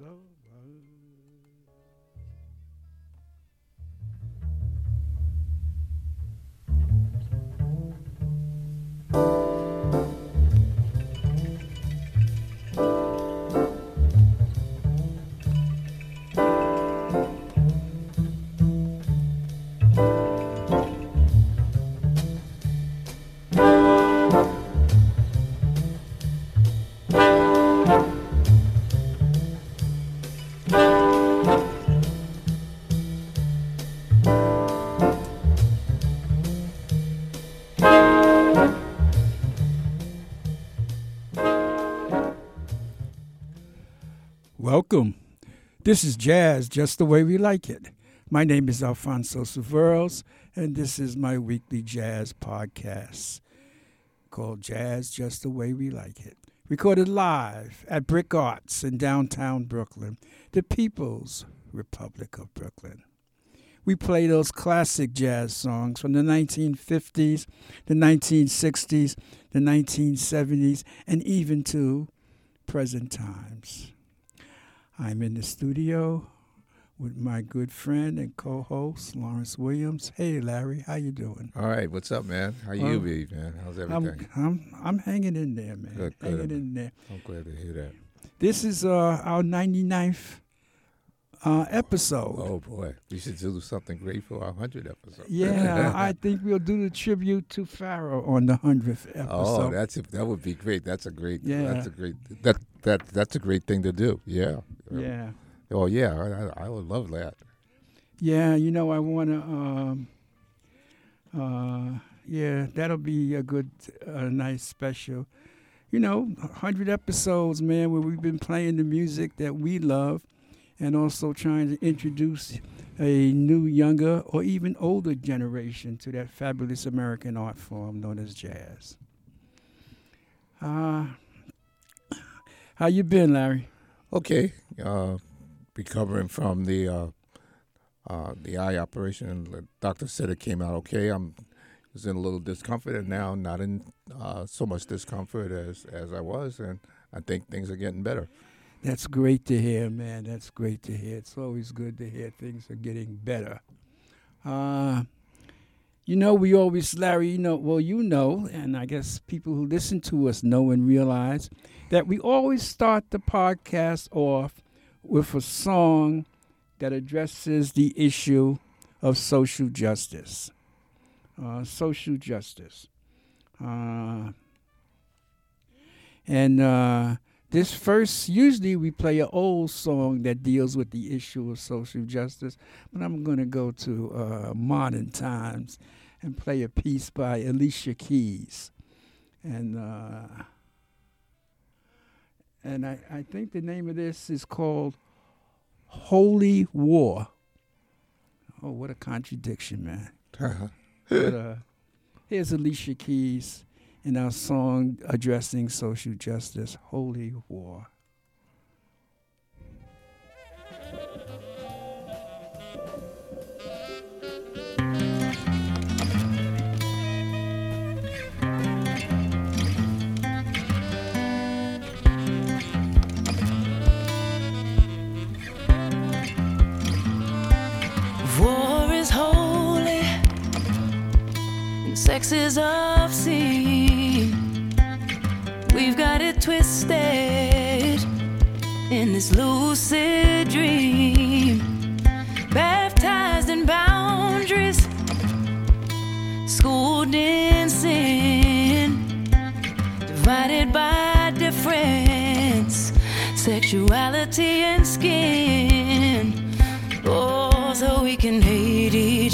of Welcome. This is Jazz Just the Way We Like It. My name is Alfonso Severos, and this is my weekly jazz podcast called Jazz Just the Way We Like It. Recorded live at BRIC Arts in downtown Brooklyn, the People's Republic of Brooklyn. We play those classic jazz songs from the 1950s, the 1960s, the 1970s, and even to present times. I'm in the studio with my good friend and co-host Lawrence Williams. Hey, Larry, how you doing? All right, what's up, man? How you Um, be, man? How's everything? I'm, I'm I'm hanging in there, man. Good, good. hanging in there. I'm glad to hear that. This is uh, our 99th uh, episode. Oh boy, we should do something great for our hundred episode. Yeah, I think we'll do the tribute to Pharoah on the hundredth episode. Oh, that's a, that would be great. That's a great. Yeah. That's a great. That that that's a great thing to do. Yeah. yeah, Oh yeah, I, I would love that. yeah. You know, I want to. Um, uh, yeah, that'll be a good, uh, nice special. You know, hundred episodes, man, where we've been playing the music that we love, and also trying to introduce a new, younger, or even older generation to that fabulous American art form known as jazz. Uh, how you been, Larry? Okay. Uh, recovering from the uh, uh, the eye operation, the doctor said it came out okay. I'm was in a little discomfort, and now not in uh, so much discomfort as as I was, and I think things are getting better. That's great to hear, man. That's great to hear. It's always good to hear things are getting better. You know, we always, Larry, you know, well, you know, and I guess people who listen to us know and realize that we always start the podcast off with a song that addresses the issue of social justice. Uh, social justice. Uh, and uh, this first, usually we play an old song that deals with the issue of social justice, but I'm going to go to uh, modern times and play a piece by Alicia Keys. And uh, and I, I think the name of this is called Holy War. Oh, what a contradiction, man. but, uh, here's Alicia Keys in our song addressing social justice, Holy War. War and sex is obscene. We've got it twisted in this lucid dream. Baptized in boundaries, schooled in sin, divided by difference, sexuality and skin. Oh, so we can hate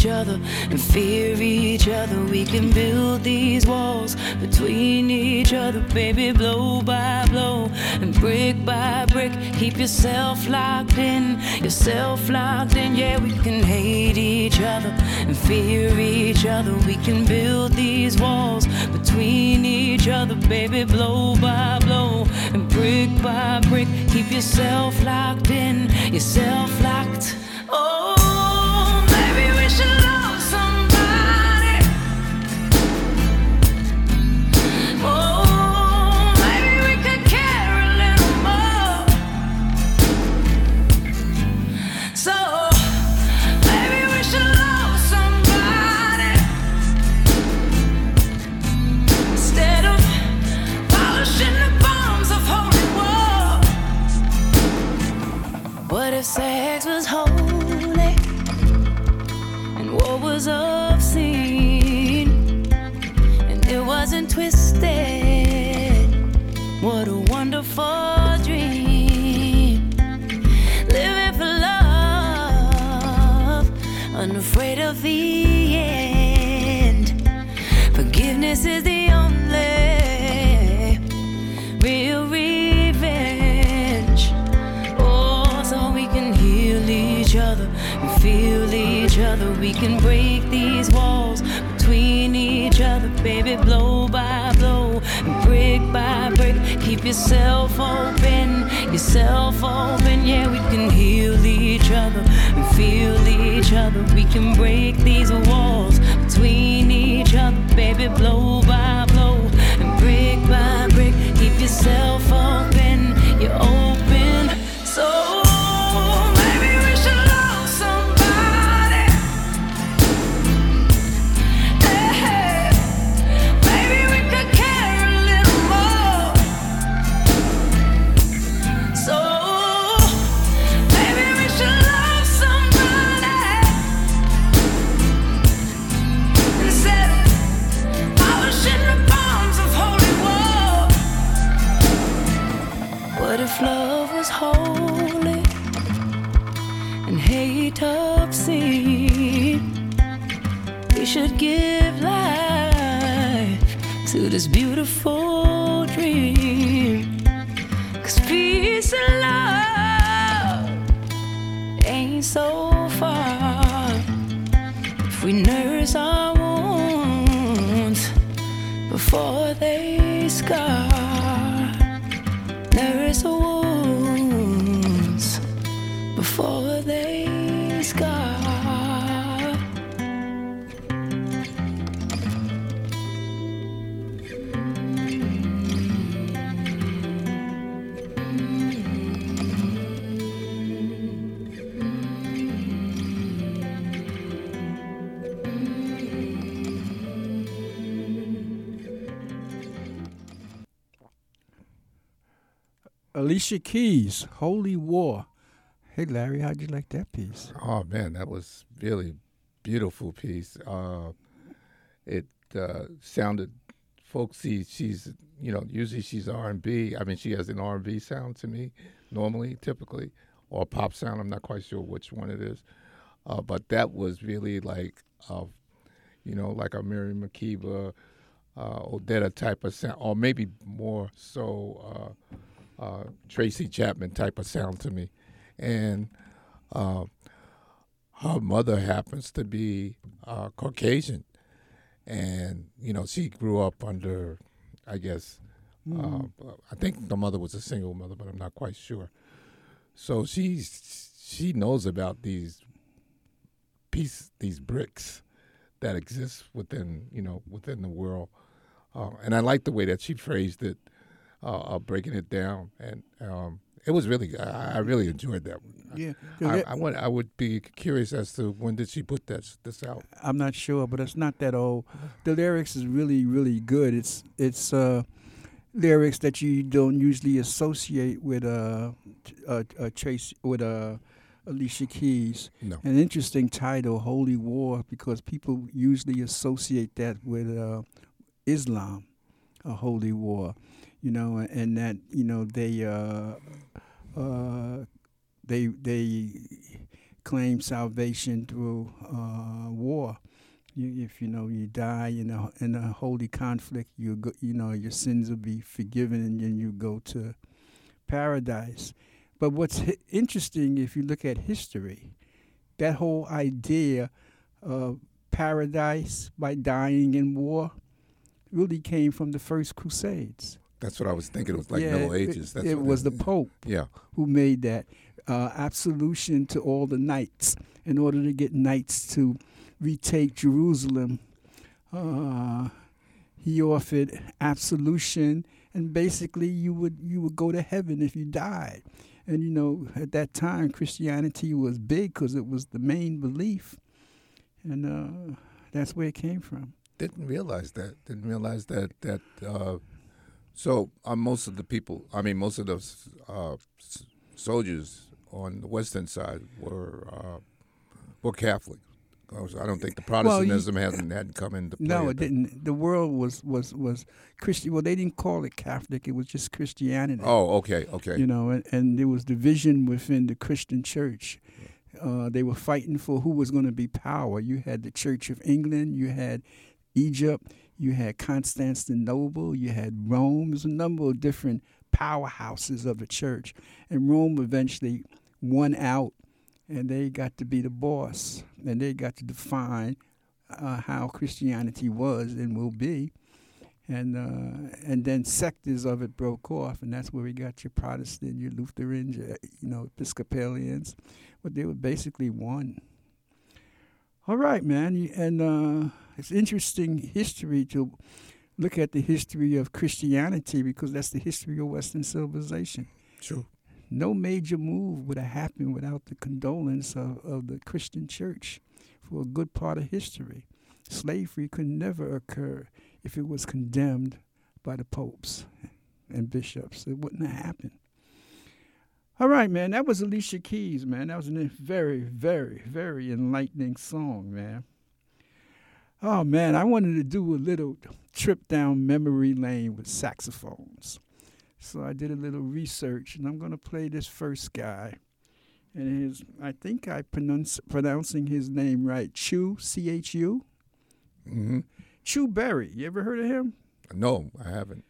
each other and fear each other. We can build these walls between each other, baby, blow by blow and brick by brick. Keep yourself locked in, yourself locked in. Yeah, we can hate each other and fear each other. We can build these walls between each other, baby, blow by blow and brick by brick. Keep yourself locked in, yourself locked. Was obscene, and it wasn't twisted. What a can break these walls between each other, baby, blow by blow, brick by brick. Keep yourself open, yourself open. Yeah, we can heal each other and feel each other. We can break these walls between each other, baby, blow by blow, and brick by brick. Keep yourself open, you're open. This beautiful dream. Cause peace and love ain't so far if we nurse our wounds before they scar. Nurse wounds before Alicia Keys, Holy War. Hey, Larry, how'd you like that piece? Oh man, that was really beautiful piece. Uh, it uh, sounded folksy. She's you know usually she's R and B. I mean she has an R and B sound to me normally, typically, or pop sound. I'm not quite sure which one it is, uh, but that was really like uh, you know like a Mary Makeba, uh, Odetta type of sound, or maybe more so uh, Tracy Chapman type of sound to me, and. Uh, her mother happens to be uh, Caucasian, and you know she grew up under, I guess, uh, I think the mother was a single mother, but I'm not quite sure. So she's she knows about these piece these bricks that exist within you know within the world, uh, and I like the way that she phrased it, uh, uh, breaking it down, and um, it was really I, I really enjoyed that one. Yeah, I, I, would, I would be curious as to when did she put this this out? I'm not sure, but it's not that old. The lyrics is really, really good. It's it's uh, lyrics that you don't usually associate with uh, uh, uh Chase with uh, Alicia Keys. No. An interesting title, Holy War, because people usually associate that with uh, Islam, a holy war. You know, and that you know they uh, uh, they they claim salvation through uh, war. You, if you know you die in a in a holy conflict, you go, you know your sins will be forgiven, and then you go to paradise. But what's interesting, if you look at history, that whole idea of paradise by dying in war really came from the first Crusades. That's what I was thinking. It was like Yeah, Middle Ages. That's it was the Pope Yeah, who made that uh, absolution to all the knights in order to get knights to retake Jerusalem. Uh, he offered absolution, and basically you would you would go to heaven if you died. And you know, at that time, Christianity was big because it was the main belief, and uh, that's where it came from. didn't realize that. Didn't realize that that. Uh, so uh, most of the people, I mean, most of those uh, soldiers on the western side were uh, were Catholic. I don't think the Protestantism well, you, hadn't hadn't come into play. No, it didn't. The world was was was Christian. Well, they didn't call it Catholic. It was just Christianity. Oh, okay, okay. You know, and, and there was division within the Christian church. Uh, they were fighting for who was going to be power. You had the Church of England. You had Egypt. You had Constantinople. You had Rome. There's a number of different powerhouses of the church, and Rome eventually won out and they got to be the boss, and they got to define uh, how Christianity was and will be, and uh, and then sectors of it broke off, and that's where we got your Protestant, your Lutherans, your, you know, Episcopalians, but they were basically one. All right, man, and uh, it's interesting history to look at the history of Christianity because that's the history of Western civilization. True no major move would have happened without the condolence of, of the Christian church for a good part of history. Slavery could never occur if it was condemned by the popes and bishops. It wouldn't have happened. All right, man, that was Alicia Keys, man. That was a very, very, very enlightening song, man. Oh, man, I wanted to do a little trip down memory lane with saxophones. So I did a little research, and I'm going to play this first guy. And his, I think I pronounce pronouncing his name right. Chu, C H U. Mm-hmm. Chu Berry. You ever heard of him? No, I haven't.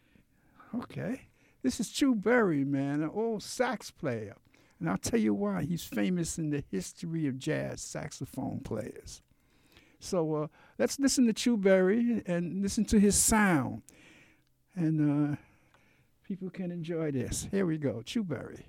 Okay. This is Chu Berry, man, an old sax player. And I'll tell you why. He's famous in the history of jazz saxophone players. So uh, let's listen to Chu Berry and listen to his sound. And uh, people can enjoy this. Here we go, Chu Berry.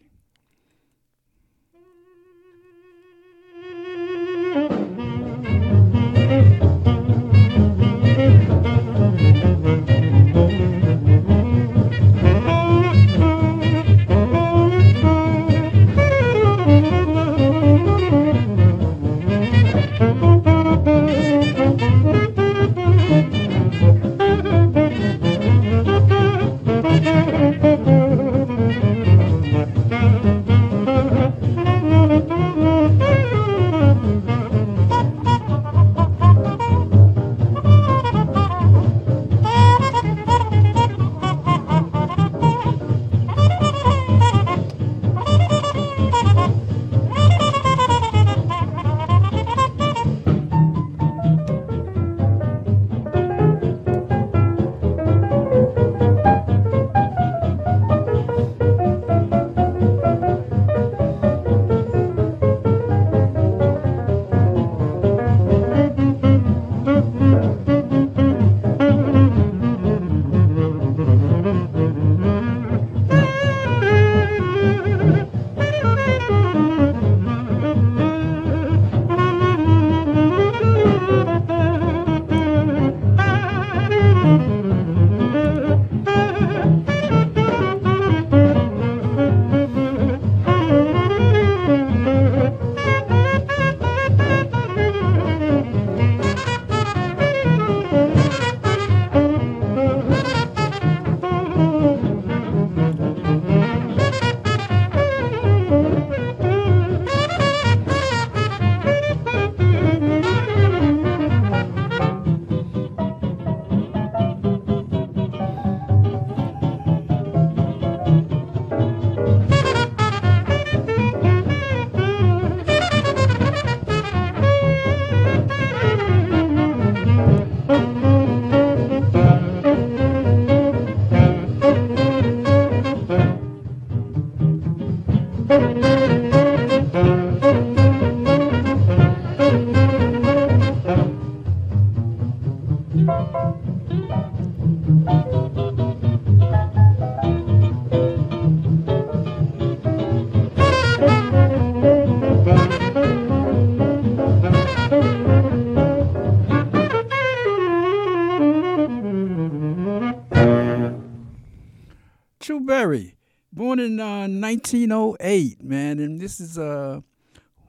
1908, man, and this is a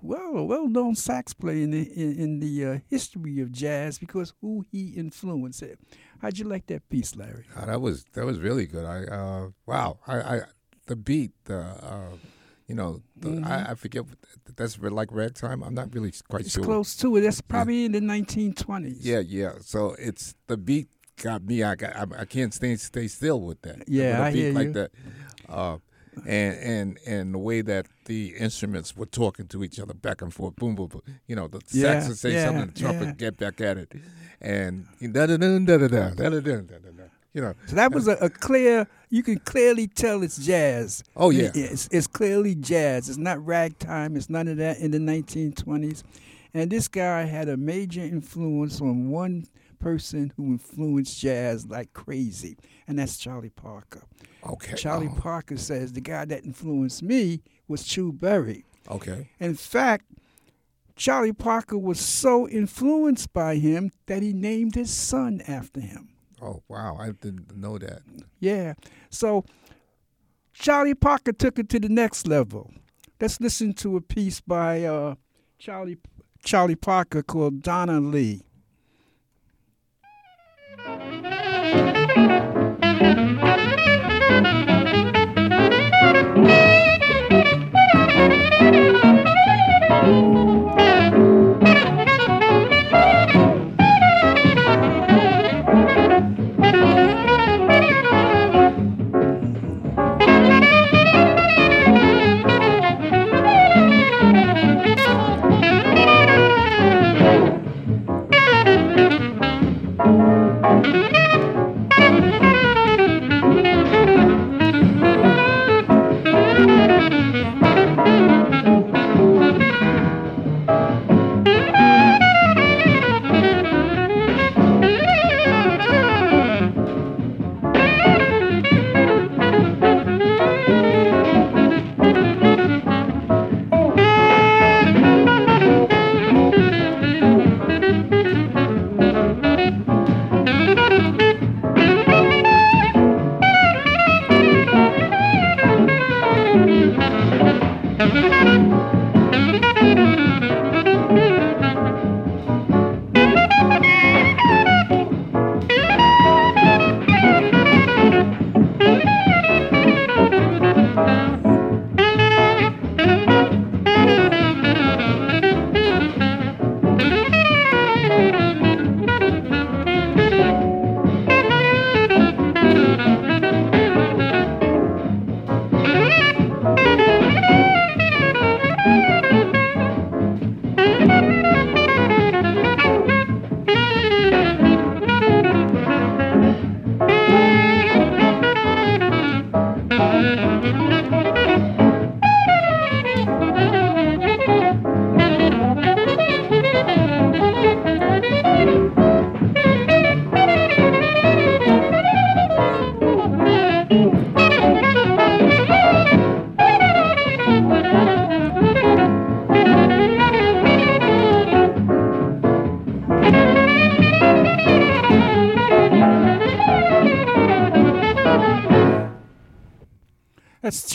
well, well-known sax player in the in, in the uh, history of jazz because who he influenced. It. How'd you like that piece, Larry? Uh, that was that was really good. I uh, wow, I, I the beat, the uh, You know, the, Mhm. I, I forget. That's like ragtime. I'm not really quite It's sure. close to it. That's probably in the 1920s. Yeah, yeah. So it's the beat got me. I got. I, I can't stay stay still with that. Yeah, I beat hear like you. that. Uh, and and and the way that the instruments were talking to each other back and forth, boom, boom, boom. You know, the Yeah, sax would say yeah, something, the trumpet yeah. get back at it, and da da da da da da da da da da. You know, So that was a, a clear. You can clearly tell it's jazz. Oh, yeah. it's, it's clearly jazz. It's not ragtime. It's none of that in the 1920s. And this guy had a major influence on one person who influenced jazz like crazy, and that's Charlie Parker. okay. Charlie oh, Parker says the guy that influenced me was Chu Berry. Okay. In fact, Charlie Parker was so influenced by him that he named his son after him. Oh wow, I didn't know that. Yeah. So Charlie Parker took it to the next level. Let's listen to a piece by uh, Charlie Charlie Parker called Donna Lee.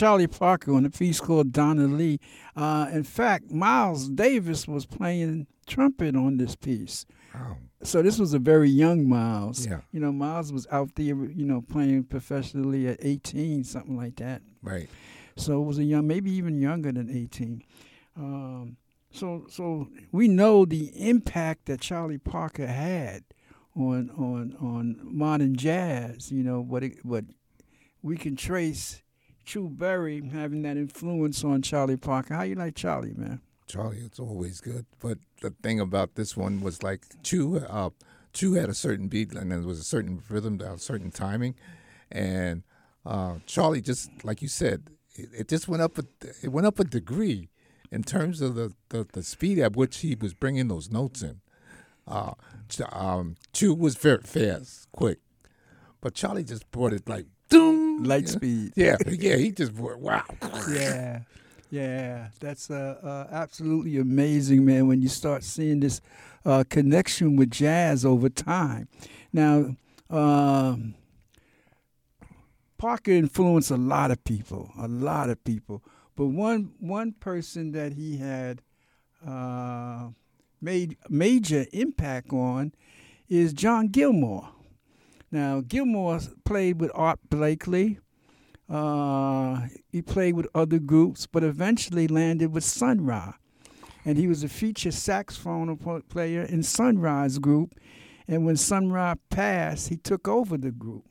Charlie Parker on a piece called Donna Lee. Uh, in fact, Miles Davis was playing trumpet on this piece. Wow. So this was a very young Miles. Yeah. You know, Miles was out there, you know, playing professionally at 18, something like that. Right. So it was a young, maybe even younger than 18. Um, so, so we know the impact that Charlie Parker had on on on modern jazz. You know what it, what we can trace Chu Berry having that influence on Charlie Parker. How you like Charlie, man? Charlie, it's always good. But the thing about this one was like Chu, uh, Chu had a certain beat and there was a certain rhythm, a certain timing, and uh, Charlie just like you said, it, it just went up. A, it went up a degree in terms of the, the, the speed at which he was bringing those notes in. Uh, um, Chu was very fast, quick, but Charlie just brought it like doom, Light speed. Yeah, yeah, he just wow. Yeah, yeah, that's uh, uh, absolutely amazing, man. When you start seeing this uh, connection with jazz over time. Now, um, Parker influenced a lot of people, a lot of people. But one one person that he had uh, made major impact on is John Gilmore. Now, Gilmore played with Art Blakey. Uh, he played with other groups, but eventually landed with Sun Ra. And he was a featured saxophone player in Sun Ra's group. And when Sun Ra passed, he took over the group.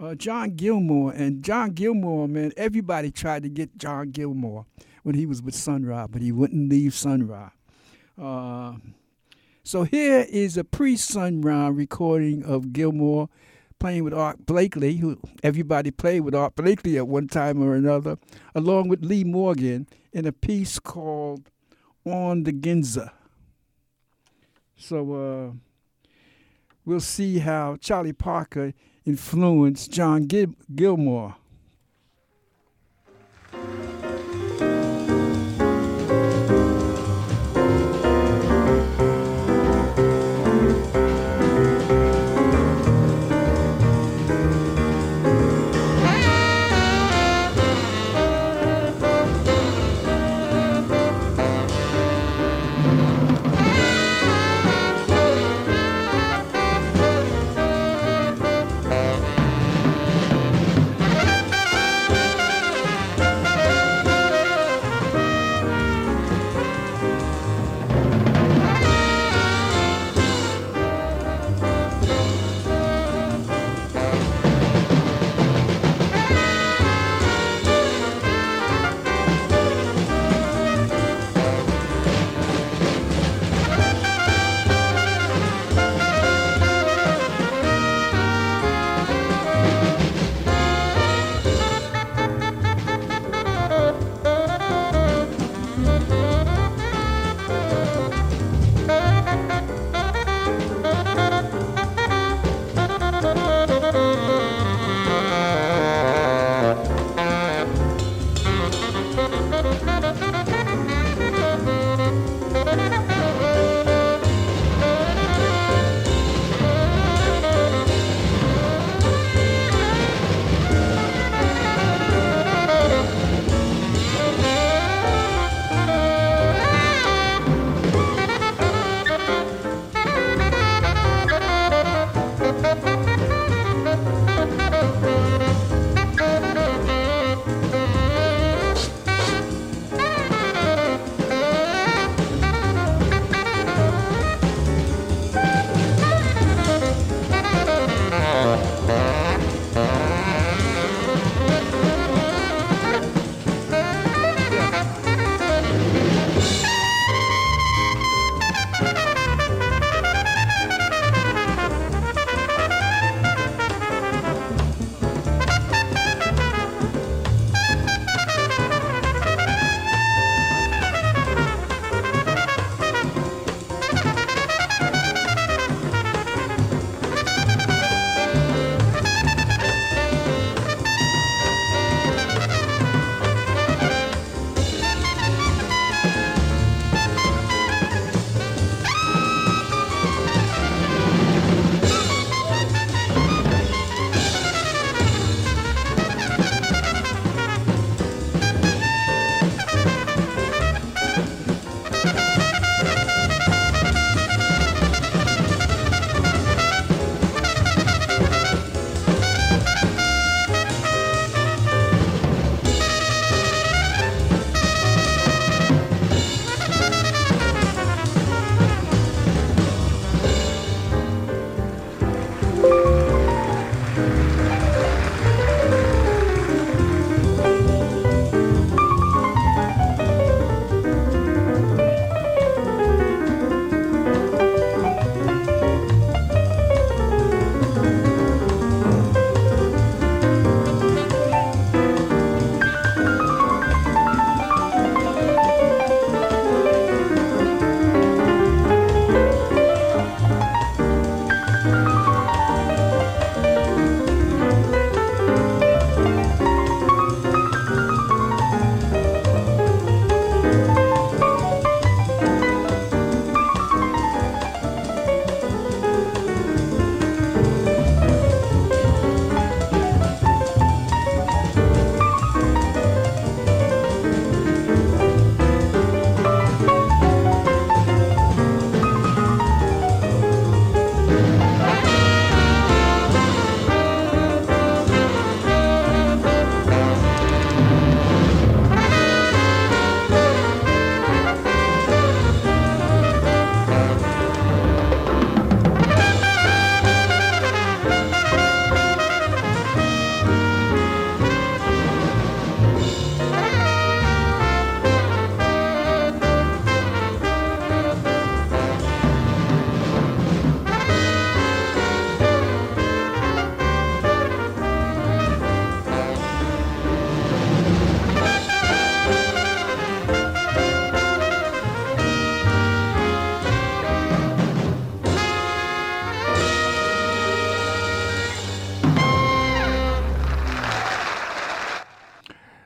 Uh, John Gilmore, and John Gilmore, man, everybody tried to get John Gilmore when he was with Sun Ra, but he wouldn't leave Sun Ra. Uh, so here is a pre-Sun Ra recording of Gilmore playing with Art Blakey, who everybody played with Art Blakey at one time or another, along with Lee Morgan in a piece called On the Ginza. So uh, we'll see how Charlie Parker influenced John Gil- Gilmore.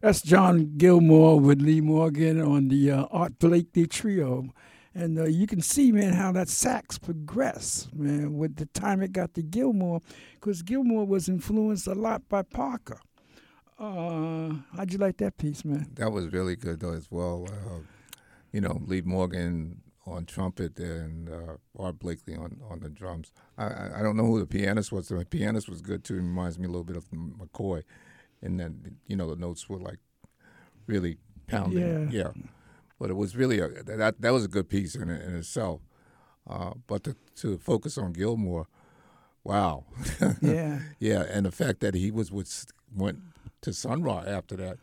That's John Gilmore with Lee Morgan on the uh, Art Blakey Trio. And uh, you can see, man, how that sax progressed, man, with the time it got to Gilmore, because Gilmore was influenced a lot by Parker. Uh, how'd you like that piece, man? That was really good, though, as well. Uh, you know, Lee Morgan on trumpet and uh, Art Blakey on, on the drums. I, I don't know who the pianist was. The pianist was good, too. It reminds me a little bit of McCoy. And then, you know, the notes were like really pounding. Yeah. yeah but it was really a that that was a good piece in, in itself. Uh, but to, to focus on Gilmore, wow, yeah, yeah, and the fact that he was with went to Sun Ra after that,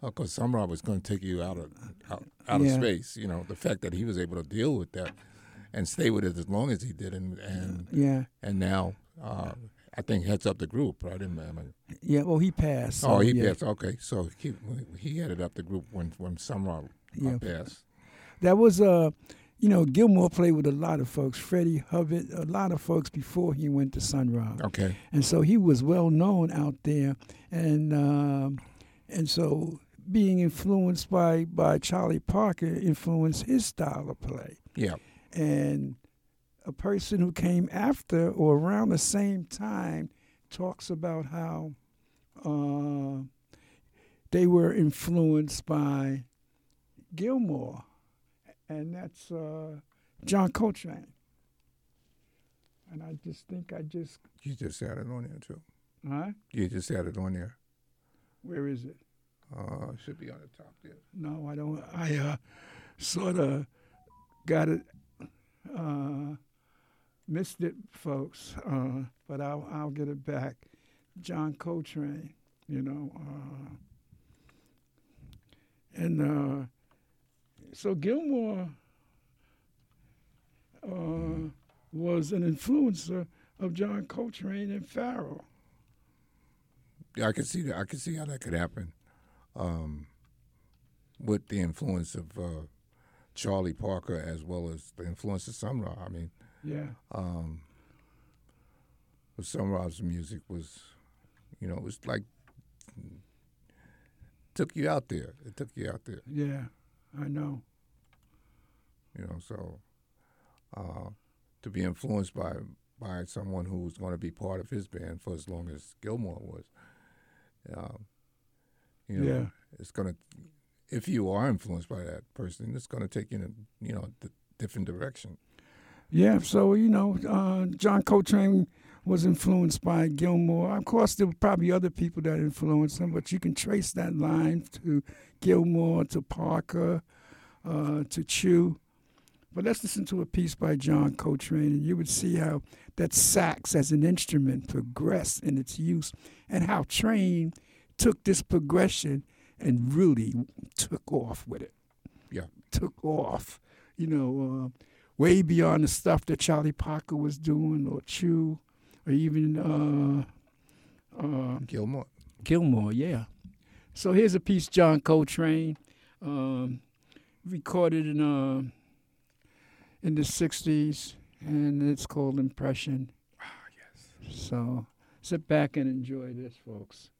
because uh, Sun Ra was going to take you out of out, out Yeah. of space. You know, the fact that he was able to deal with that and stay with it as long as he did, and and yeah, and now. Uh, I think heads up the group, right? Yeah. Well, he passed. so, oh, he yeah. passed. Okay, so he he headed up the group when when Sun Ra Yeah. uh, passed. That was uh, you know, Gilmore played with a lot of folks. Freddie Hubbard, a lot of folks before he went to Sun Ra. Okay. and so he was well known out there, and um, and so being influenced by by Charlie Parker influenced his style of play, Yeah. and a person who came after or around the same time talks about how uh, they were influenced by Gilmore, and that's uh, John Coltrane. And I just think I just, You just had it on there too. huh? You just had it on there. Where is it? Uh, should be on the top there. No, I don't. I uh, sort of got it, uh, missed it, folks. Uh, but I'll I'll get it back. John Coltrane, you know, uh, and uh, so Gilmore uh, was an influencer of John Coltrane and Pharoah. Yeah, I can see that. I can see how that could happen, um, with the influence of uh, Charlie Parker as well as the influence of Sun Ra. I mean, Yeah, um, Sun Ra's music was, you know, it was like took you out there. It took you out there. yeah, I know. you know. So uh, to be influenced by by someone who was going to be part of his band for as long as Gilmore was, um, you know, Yeah. it's going to. If you are influenced by that person, it's going to take you in a you know d- different direction. Yeah, so you know, uh, John Coltrane was influenced by Gilmore. Of course, there were probably other people that influenced him, but you can trace that line to Gilmore, to Parker, uh, to Chu. But let's listen to a piece by John Coltrane, and you would see how that sax as an instrument progressed in its use, and how Train took this progression and really took off with it. Yeah. took off. You know. Uh, way beyond the stuff that Charlie Parker was doing, or Chu, or even uh, uh, Gilmore. Gilmore. Yeah. So here's a piece John Coltrane um, recorded in uh, in the '60s, and it's called Impression. Ah, yes. So sit back and enjoy this, folks.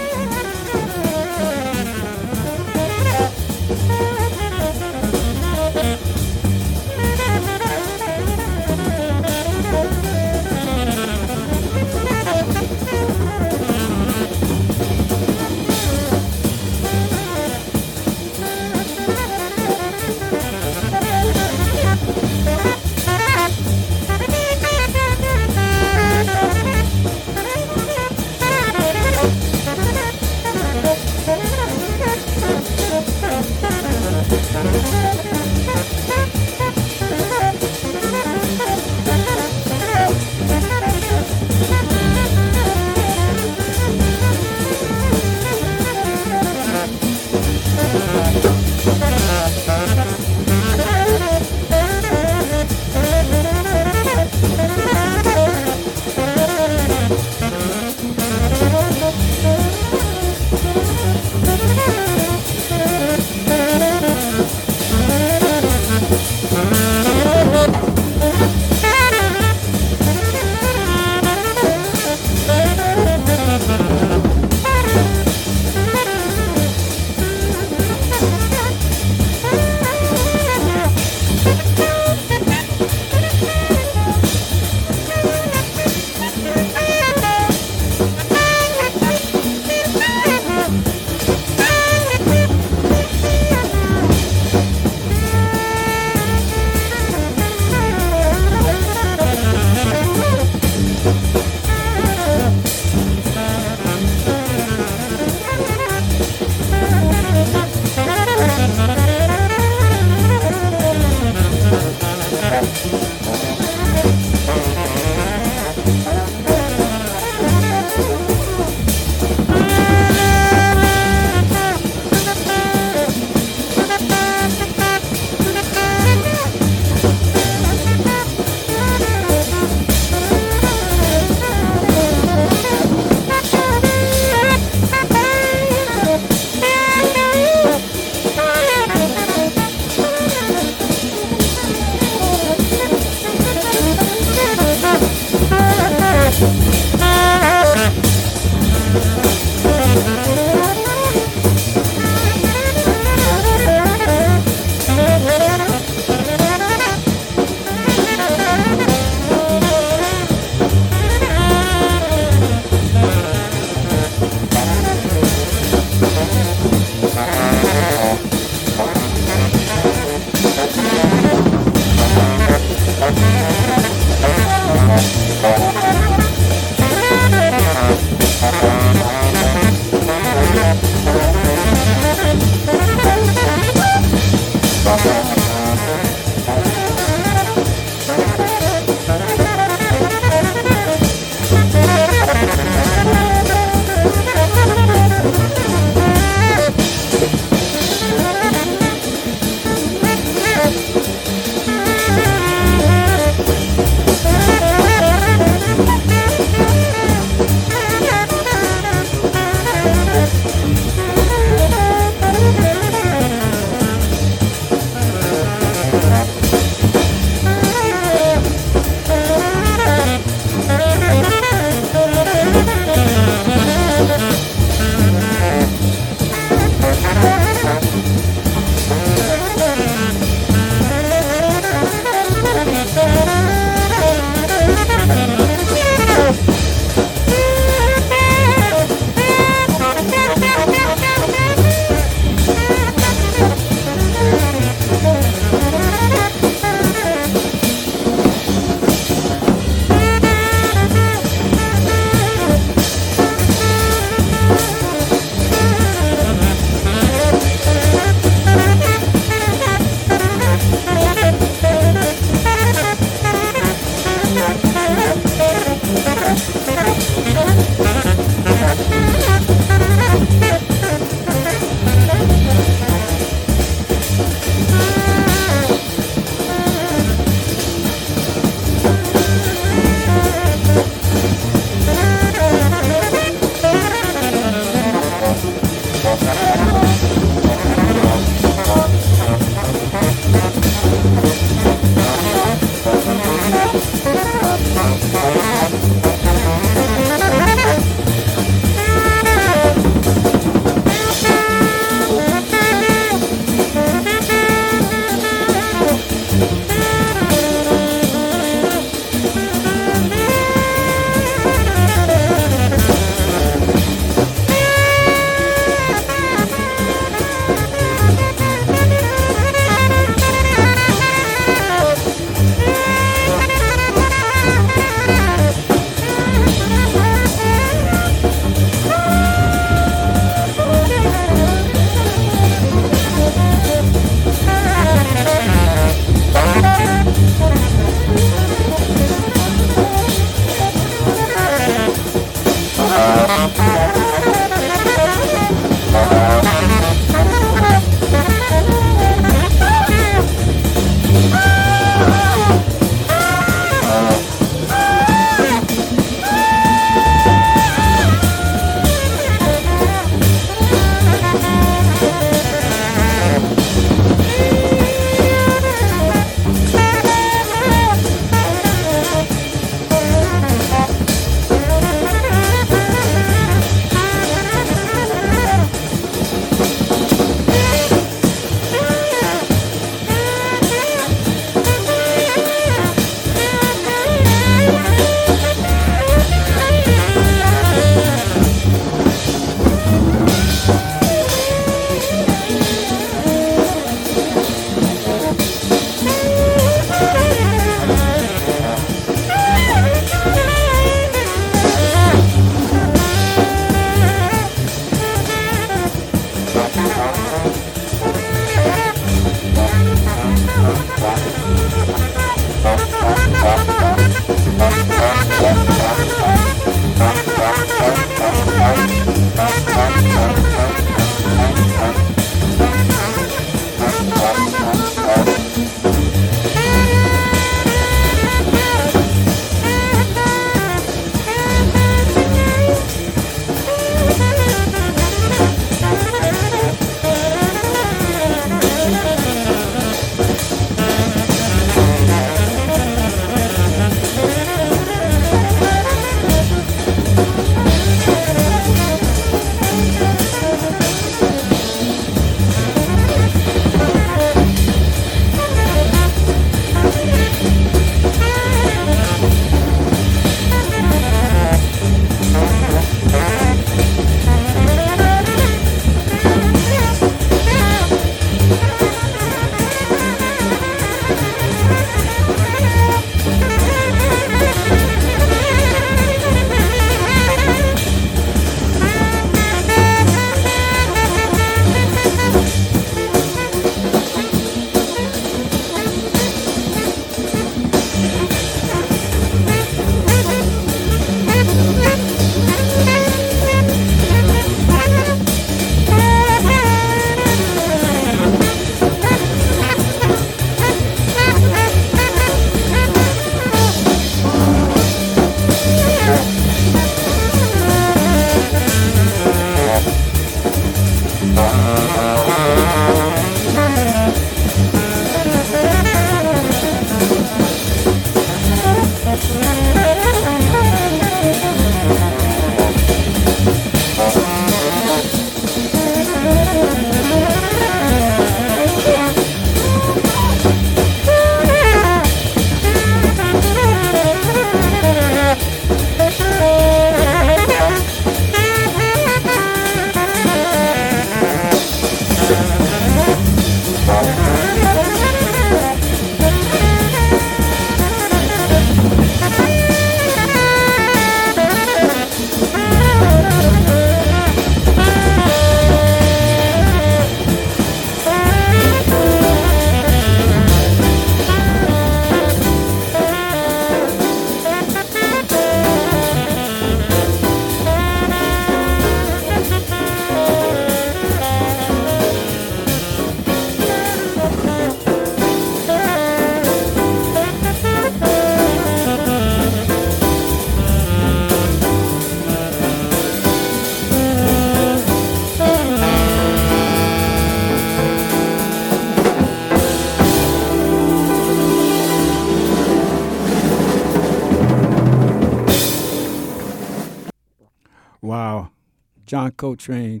Coltrane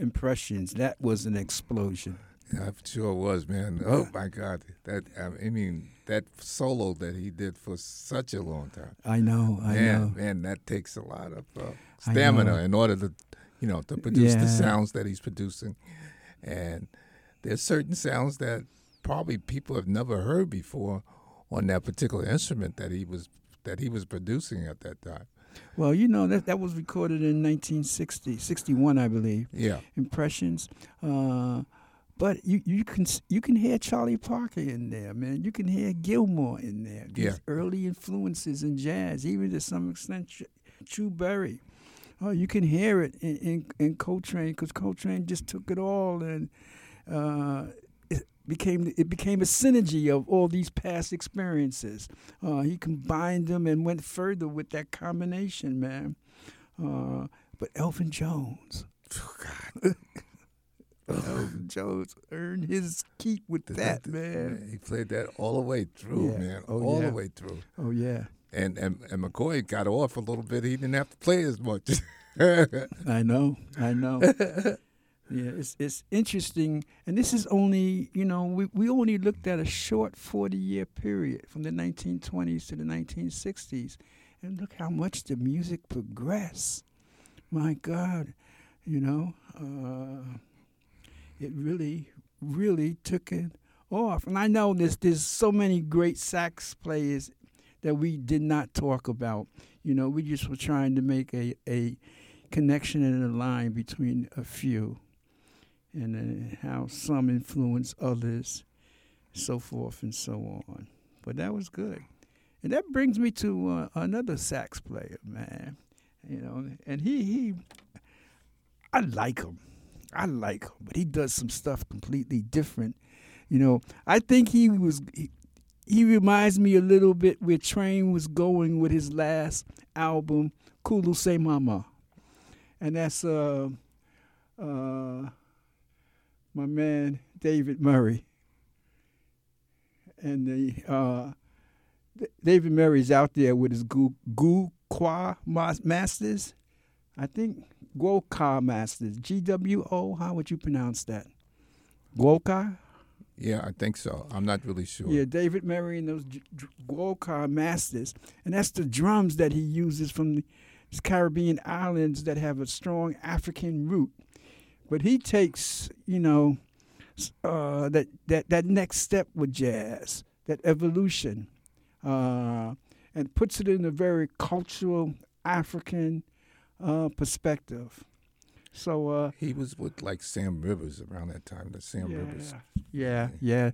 impressions. That was an explosion. Yeah, it sure was, man. Oh my God, that I mean that solo that he did for such a long time. I know, I man, know. man, that takes a lot of uh, stamina in order to, you know, to produce Yeah. the sounds that he's producing. And there's certain sounds that probably people have never heard before on that particular instrument that he was that he was producing at that time. Well, you know that that was recorded in 1960, 61, I believe. Yeah, Impressions. Uh, but you, you can you can hear Charlie Parker in there, man. You can hear Gilmore in there. These Yeah. early influences in jazz, even to some extent, Chu Berry. Oh, you can hear it in in, in Coltrane because Coltrane just took it all and uh, became it became a synergy of all these past experiences. Uh, he combined them and went further with that combination, man. Uh, but Elvin Jones. Elvin Jones earned his keep with that, man. He played that all the way through, Yeah. man, Oh, all yeah. the way through. Oh yeah, And, and and McCoy got off a little bit. He didn't have to play as much. I know, I know. yeah, it's it's interesting, and this is only you know we we only looked at a short forty year period from the 1920s to the 1960s, and look how much the music progressed. My God, you know, uh, it really really took it off, and I know there's there's so many great sax players that we did not talk about. You know, we just were trying to make a a connection and a line between a few, and how some influence others, so forth and so on. But that was good, and that brings me to uh, another sax player, man. You know, and he he, I like him, I like him, but he does some stuff completely different. You know, I think he was. He, he reminds me a little bit where Train was going with his last album, Kulu Sé Mama and that's uh, uh, my man David Murray. And the uh, David Murray's out there with his Gu Gu Masters. I think Gwo-Ka Masters. G W O. How would you pronounce that? Gwo-Ka. yeah, I think so. I'm not really sure. Yeah, David Murray and those Gwo-Ka Masters, and that's the drums that he uses from the Caribbean islands that have a strong African root. But he takes, you know, uh, that that that next step with jazz, that evolution, uh, and puts it in a very cultural African uh, perspective. So uh, He was with like Sam Rivers around that time. The Sam yeah, Rivers. yeah, yeah,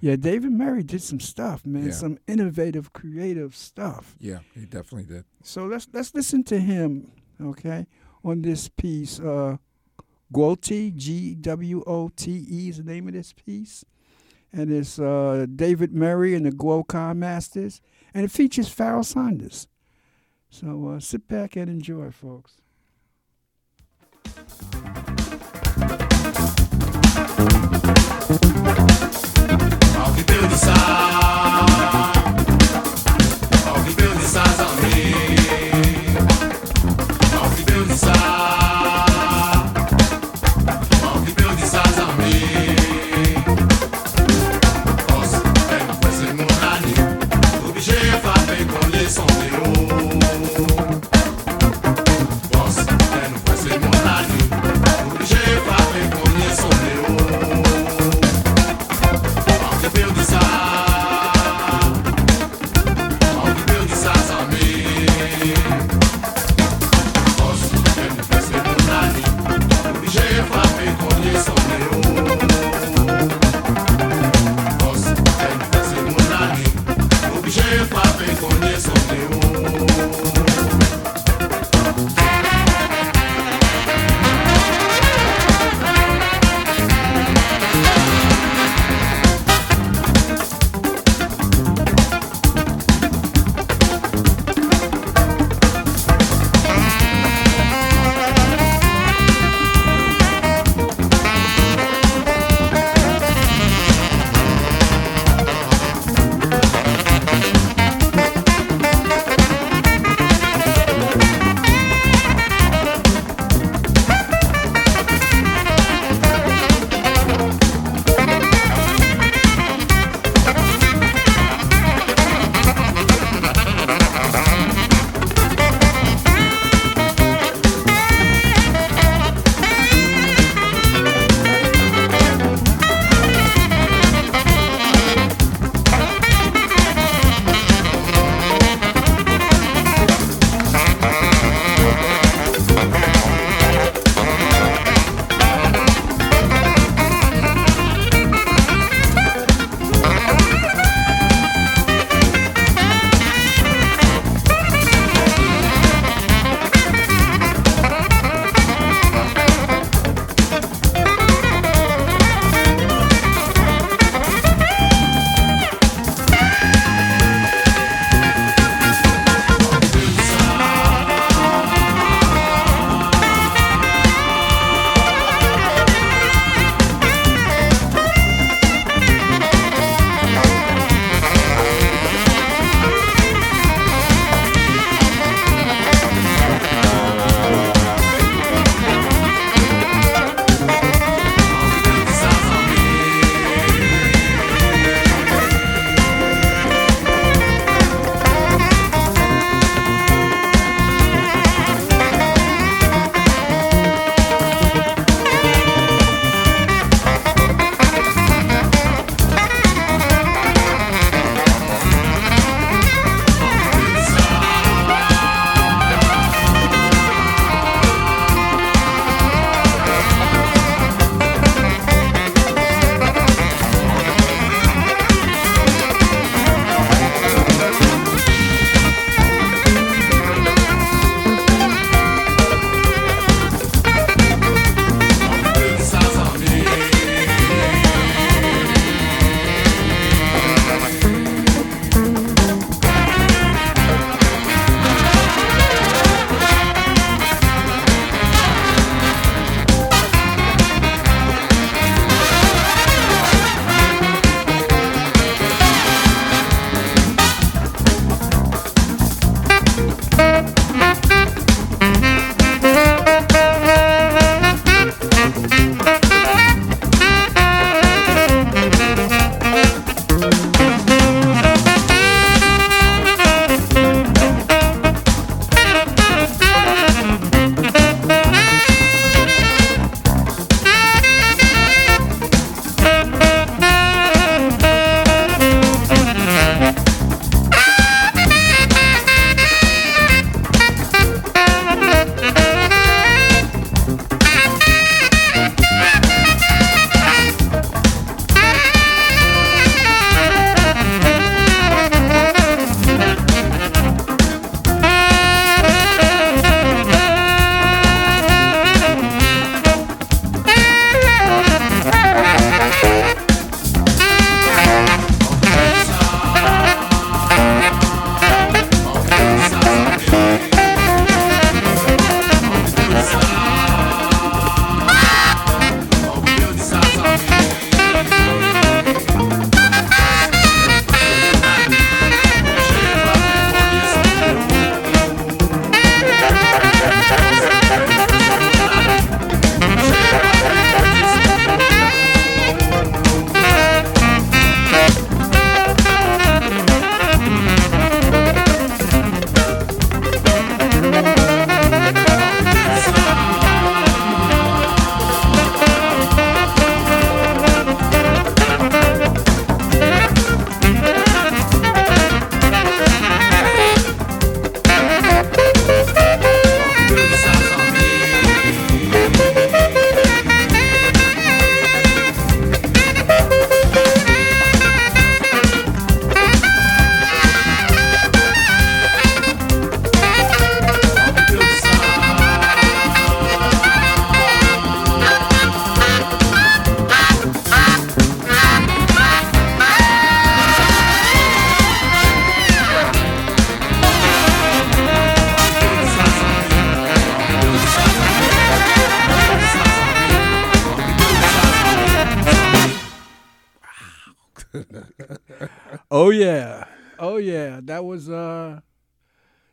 yeah. David Murray did some stuff, man. Yeah. Some innovative, creative stuff. Yeah, he definitely did. So let's let's listen to him, okay, on this piece. Gwote, G W O T E is the name of this piece. And it's uh, David Murray and the Gwo-Ka Masters. And it features Pharoah Sanders. So uh, sit back and enjoy, folks.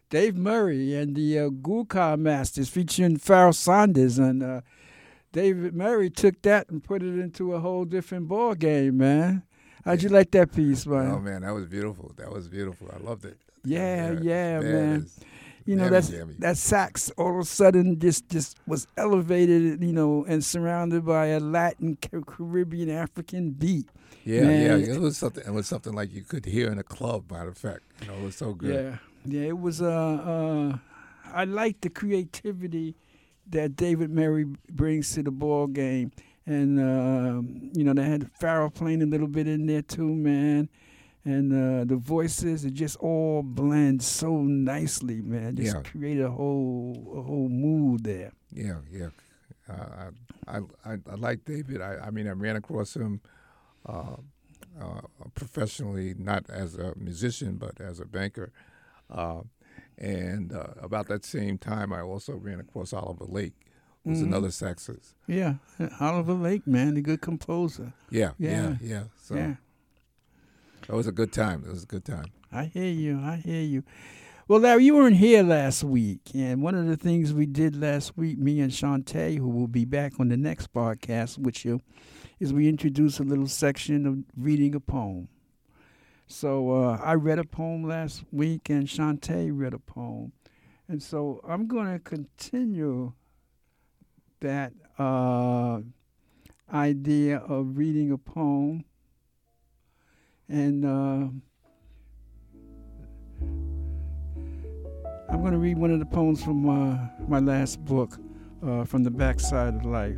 Dave Murray and the uh, Masters featuring Pharoah Sanders and uh, David Murray took that and put it into a whole different ball game, man. How'd you like that piece, man? Oh man, that was beautiful. That was beautiful. I loved it. Yeah, yeah, man. it's you know that's jammy. that sax all of a sudden just just was elevated you know and surrounded by a latin caribbean african beat Yeah, Man. yeah. It was something. It was something like you could hear in a club. Matter of fact, you know, it was so good. yeah yeah it was uh uh i like the creativity that david murray brings to the ball game and um you know they had Pharoah playing a little bit in there too man and uh, the voices it just all blend so nicely man just Yeah. create a whole a whole mood there Yeah, yeah. Uh, I, I, I, I like David. I, I mean, I ran across him uh, uh, professionally, not as a musician, but as a banker. Uh, and uh, about that same time, I also ran across Oliver Lake, who's Mhm. another saxist. Yeah, Oliver Lake, man, a good composer. Yeah, Yeah. yeah, yeah. So yeah, it was a good time. It was a good time. I hear you. I hear you. Well, Larry, you weren't here last week, and one of the things we did last week, me and Shantae, who will be back on the next podcast with you, is we introduced a little section of reading a poem. So uh, I read a poem last week, and Shantae read a poem, and so I'm going to continue that uh, idea of reading a poem, and. Uh, I'm going to read one of the poems from uh, my last book, uh, From the Backside of Life.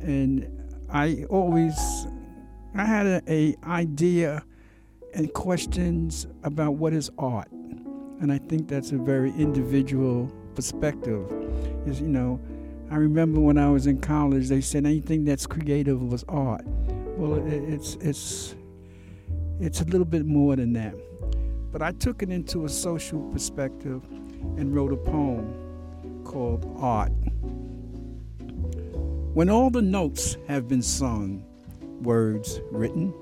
And I always, I had a, a idea and questions about what is art. And I think that's a very individual perspective. Is, you know, I remember when I was in college, they said anything that's creative was art. Well, it, it's, it's, it's a little bit more than that. But I took it into a social perspective and wrote a poem called Art. When all the notes have been sung, words written,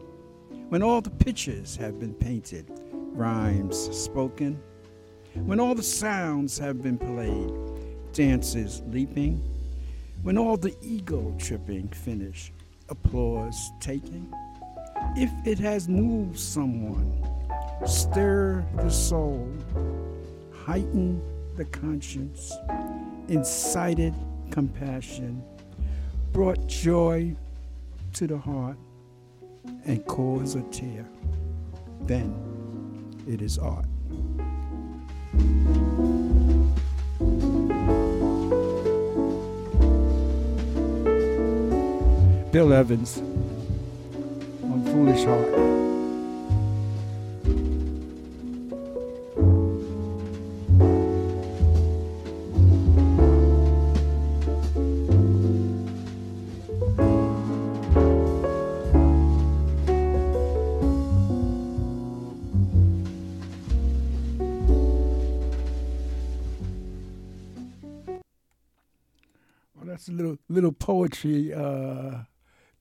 when all the pictures have been painted, rhymes spoken, when all the sounds have been played, dances leaping, when all the ego tripping finish, applause taken, if it has moved someone, stir the soul, heighten the conscience, incited compassion, brought joy to the heart, and cause a tear, then it is art. Bill Evans on Foolish Heart. Little poetry uh,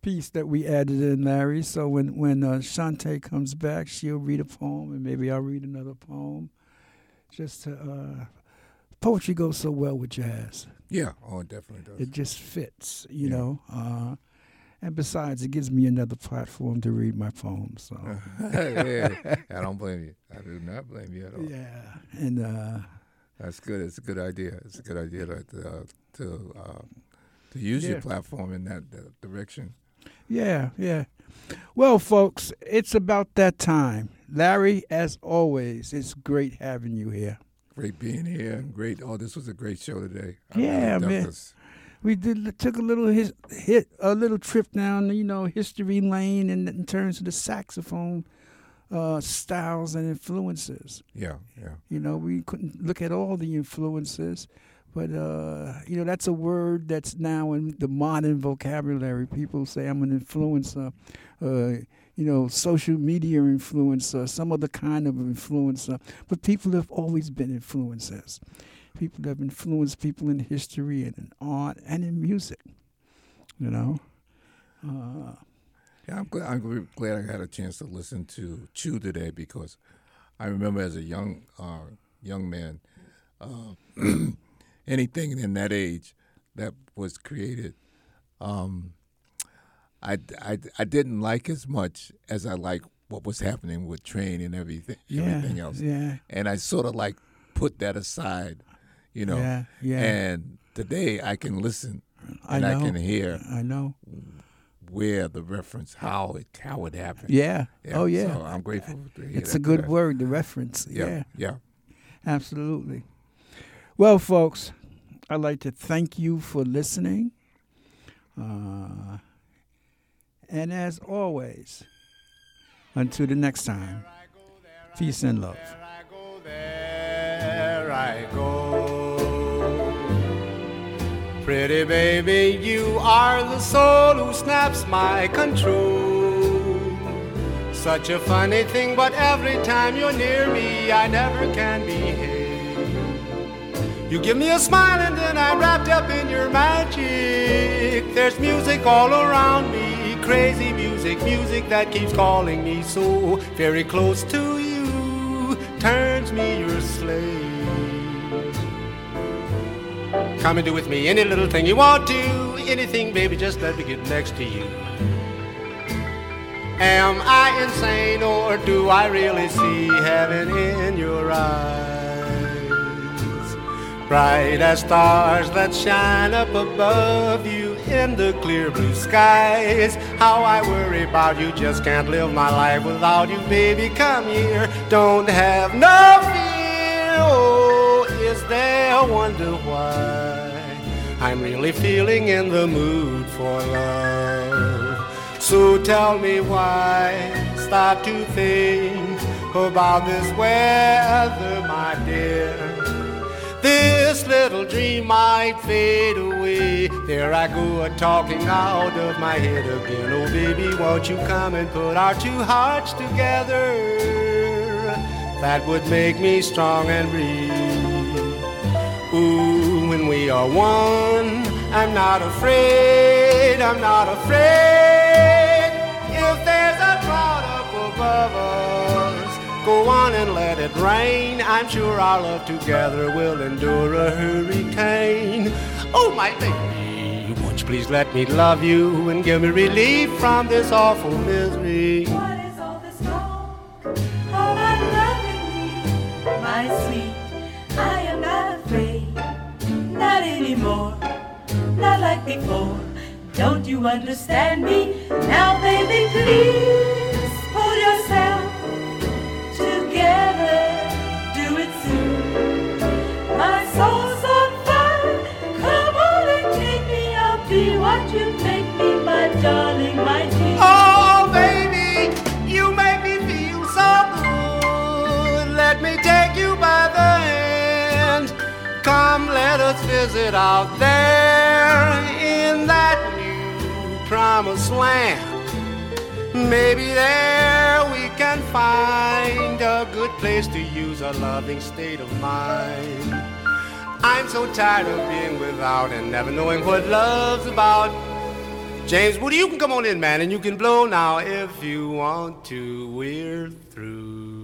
piece that we added in, Larry. So when when uh, Shantae comes back, she'll read a poem, and maybe I'll read another poem. Just to, uh, poetry goes so well with jazz; Yeah, oh, it definitely does. it just fits, you Yeah. know. Uh, and besides, it gives me another platform to read my poems. So yeah, I don't blame you. I do not blame you at all. yeah, and uh, That's good. It's a good idea. It's a good idea to uh, to uh, to use Yeah. your platform in that uh, direction. Yeah, yeah. Well, folks, it's about that time. Larry, as always, it's great having you here. Great being here. and Great. Oh, this was a great show today. I Yeah, man. We did took a little his, hit a little trip down, you know, history lane in, in terms of the saxophone uh, styles and influences. Yeah, yeah. You know, we couldn't look at all the influences, but uh, you know, that's a word that's now in the modern vocabulary. People say I'm an influencer, uh, you know, social media influencer, some other kind of influencer. But people have always been influencers. People have influenced people in history and in art and in music. You know. Uh, Yeah, I'm glad, I'm glad I had a chance to listen to Chu today because I remember as a young uh, young man, uh, anything in that age that was created, um, I, I, I didn't like as much as I like what was happening with Train and everything Yeah, everything else. yeah. And I sort of like put that aside, you know. Yeah, yeah. And today I can listen I and I, can hear I know. where the reference, how it how it happened. Yeah. oh yeah. So I'm grateful to hear it's a good word, the reference. Yeah, yeah. yeah. Absolutely. Well, folks, I'd like to thank you for listening. Uh, and as always, until the next time, peace and love. There I go. Pretty baby, you are the soul who snaps my control. Such a funny thing, but every time you're near me, I never can behave. You give me a smile and then I'm wrapped up in your magic. There's music all around me, crazy music, music that keeps calling me so very close to you, turns me your slave. Come and do with me any little thing you want to, anything, baby, just let me get next to you. Am I insane or do I really see heaven in your eyes? Bright as stars that shine up above you in the clear blue skies. How I worry about you, just can't live my life without you, baby. Come here, don't have no fear. Oh, is there a wonder why? I'm really feeling in the mood for love. So tell me why, stop to think about this weather, my dear. This little dream might fade away. There I go, a talking out of my head again. Oh, baby, won't you come and put our two hearts together? That would make me strong and breathe. Ooh, when we are one, I'm not afraid, I'm not afraid. If there's a cloud up above us, go on and let it rain. I'm sure our love together will endure a hurricane. Oh, my baby, won't you please let me love you and give me relief from this awful misery? What is all this talk about loving me, my sweet? I am not afraid, not anymore, not like before. Don't you understand me? Now, baby, please visit out there in that new promised land. Maybe there we can find a good place to use a loving state of mind. I'm so tired of being without and never knowing what love's about. James Moody, you can come on in, man, and you can blow now if you want to. We're through.